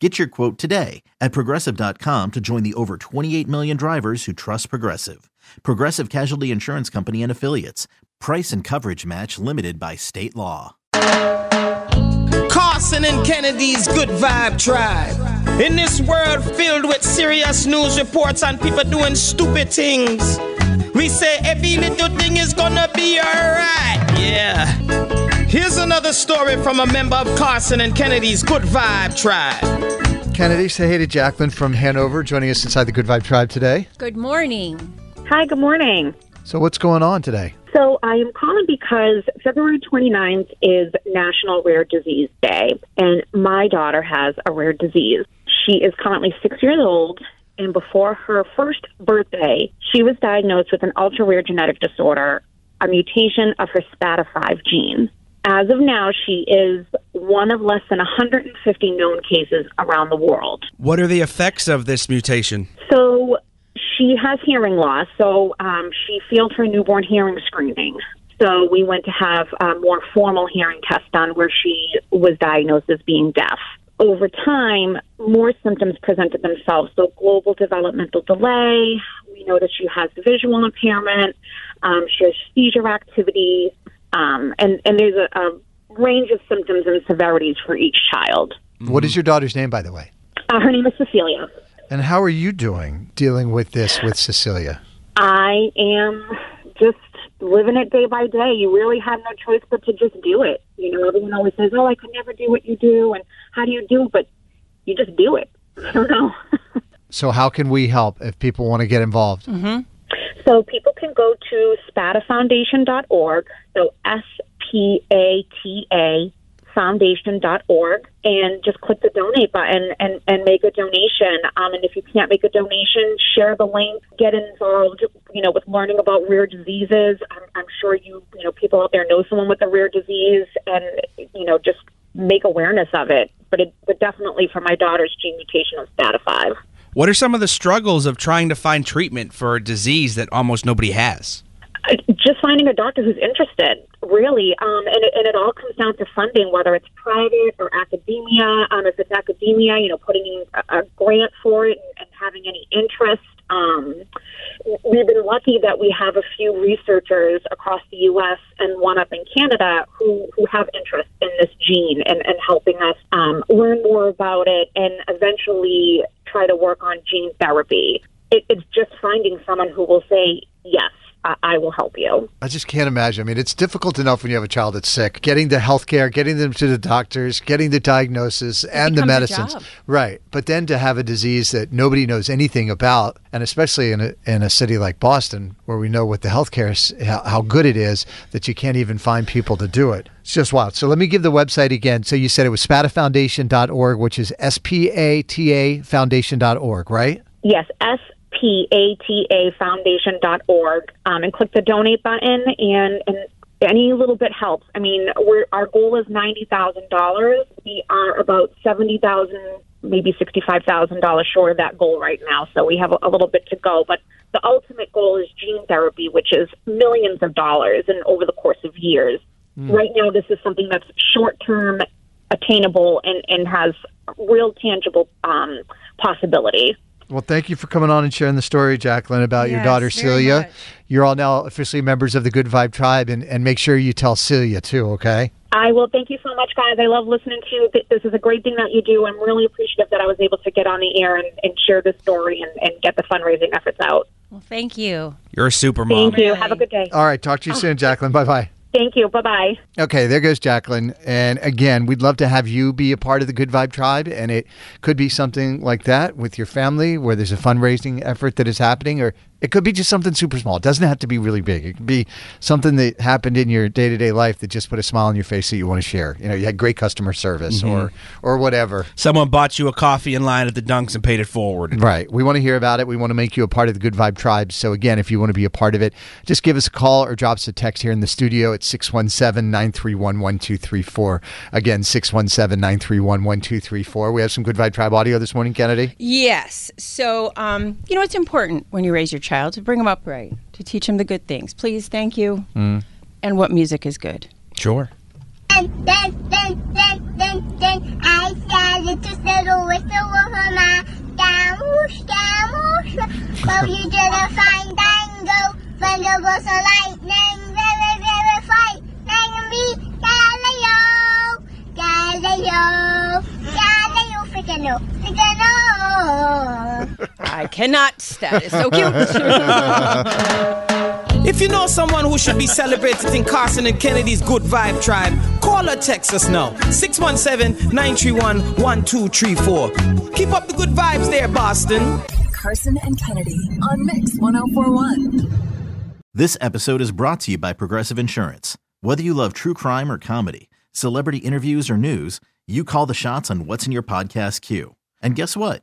Get your quote today at progressive.com to join the over 28 million drivers who trust Progressive. Progressive Casualty Insurance Company and Affiliates. Price and coverage match limited by state law. Carson and Kennedy's Good Vibe Tribe. In this world filled with serious news reports and people doing stupid things, we say every little thing is gonna be alright. Yeah. Here's another story from a member of Carson and Kennedy's Good Vibe Tribe. Kennedy, say hey to Jacqueline from Hanover, joining us inside the Good Vibe Tribe today. Good morning. Hi, good morning. So, what's going on today? So, I am calling because February 29th is National Rare Disease Day, and my daughter has a rare disease. She is currently six years old, and before her first birthday, she was diagnosed with an ultra rare genetic disorder, a mutation of her SPATA5 gene. As of now, she is one of less than 150 known cases around the world. What are the effects of this mutation? So she has hearing loss, so um, she failed her newborn hearing screening. So we went to have a more formal hearing test done where she was diagnosed as being deaf. Over time, more symptoms presented themselves. So global developmental delay. We noticed she has visual impairment. Um, she has seizure activity, um, and and there's a, a range of symptoms and severities for each child. What is your daughter's name, by the way? Uh, her name is Cecilia. And how are you doing dealing with this with Cecilia? I am just living it day by day. You really have no choice but to just do it. You know, everyone always says, "Oh, I could never do what you do," and how do you do? But you just do it. I don't know. So, how can we help if people want to get involved? So people can go to spatafoundation.org. So S P A T A foundation.org and just click the donate button and, and make a donation. Um, and if you can't make a donation, share the link, get involved, you know, with learning about rare diseases. I'm, I'm sure you, you know, people out there know someone with a rare disease and, you know, just make awareness of it. But it, but definitely for my daughter's gene mutation of SPATA5. What are some of the struggles of trying to find treatment for a disease that almost nobody has? Uh, just finding a doctor who's interested, really. Um, and, it, and it all comes down to funding, whether it's private or academia. Um, if it's academia, you know, putting in a, a grant for it and, and having any interest. Um, we've been lucky that we have a few researchers across the U.S. and one up in Canada who, who have interest in this gene and, and helping us um, learn more about it and eventually try to work on gene therapy. It, it's just finding someone who will say, yes, I, I will help you. I just can't imagine. I mean, it's difficult enough when you have a child that's sick, getting the health care, getting them to the doctors, getting the diagnosis and the medicines. Right. But then to have a disease that nobody knows anything about, and especially in a, in a city like Boston, where we know what the health care is, how, how good it is, that you can't even find people to do it. It's just wild. So let me give the website again. So you said it was spatafoundation.org, which is S P A T A foundation.org, right? Yes, S P A T A Foundation.org, um, and click the donate button, and, and any little bit helps. I mean, we're, our goal is ninety thousand dollars. We are about seventy thousand, maybe sixty-five thousand dollars short of that goal right now. So we have a, a little bit to go, but the ultimate goal is gene therapy, which is millions of dollars and over the course of years. Right now, this is something that's short-term, attainable, and, and has real tangible um, possibility. Well, thank you for coming on and sharing the story, Jacqueline, about your daughter Celia. much. You're all now officially members of the Good Vibe Tribe, and, and make sure you tell Celia too, okay? I will. Thank you so much, guys. I love listening to you. This is a great thing that you do. I'm really appreciative that I was able to get on the air and, and share this story and, and get the fundraising efforts out. Well, thank you. You're a super mom. Thank you. Have a good day. All right. Talk to you oh. soon, Jacqueline. Bye bye. Thank you. Bye bye. Okay, there goes Jacqueline. And again, we'd love to have you be a part of the Good Vibe Tribe. And it could be something like that with your family where there's a fundraising effort that is happening, or it could be just something super small. It doesn't have to be really big. It could be something that happened in your day to day life that just put a smile on your face that you want to share. You know, you had great customer service or or whatever. Someone bought you a coffee in line at the Dunks and paid it forward. Right. We want to hear about it. We want to make you a part of the Good Vibe Tribe. So, again, if you want to be a part of it, just give us a call or drop us a text here in the studio at 617 931 1234. Again, 617 931 1234. We have some Good Vibe Tribe audio this morning, Kennedy. Yes. So, um, you know, it's important when you raise your child to bring them up right, to teach them the good things. Please, thank you. Mm. And what music is good. Sure. Then, then, then, then, then, then, I started to settle with the woman. My Gamoosh, gamoosh. But you didn't find dango. Thunder was a lightning. Very, very frightening me. Galileo. Galileo. Galileo, freaking no. Freaking no. I cannot. That is so cute. If you know someone who should be celebrated in Carson and Kennedy's Good Vibe Tribe, call or text us now. 617 931 1234. Keep up the good vibes there, Boston. Carson and Kennedy on Mix 1041. This episode is brought to you by Progressive Insurance. Whether you love true crime or comedy, celebrity interviews or news, you call the shots on what's in your podcast queue. And guess what?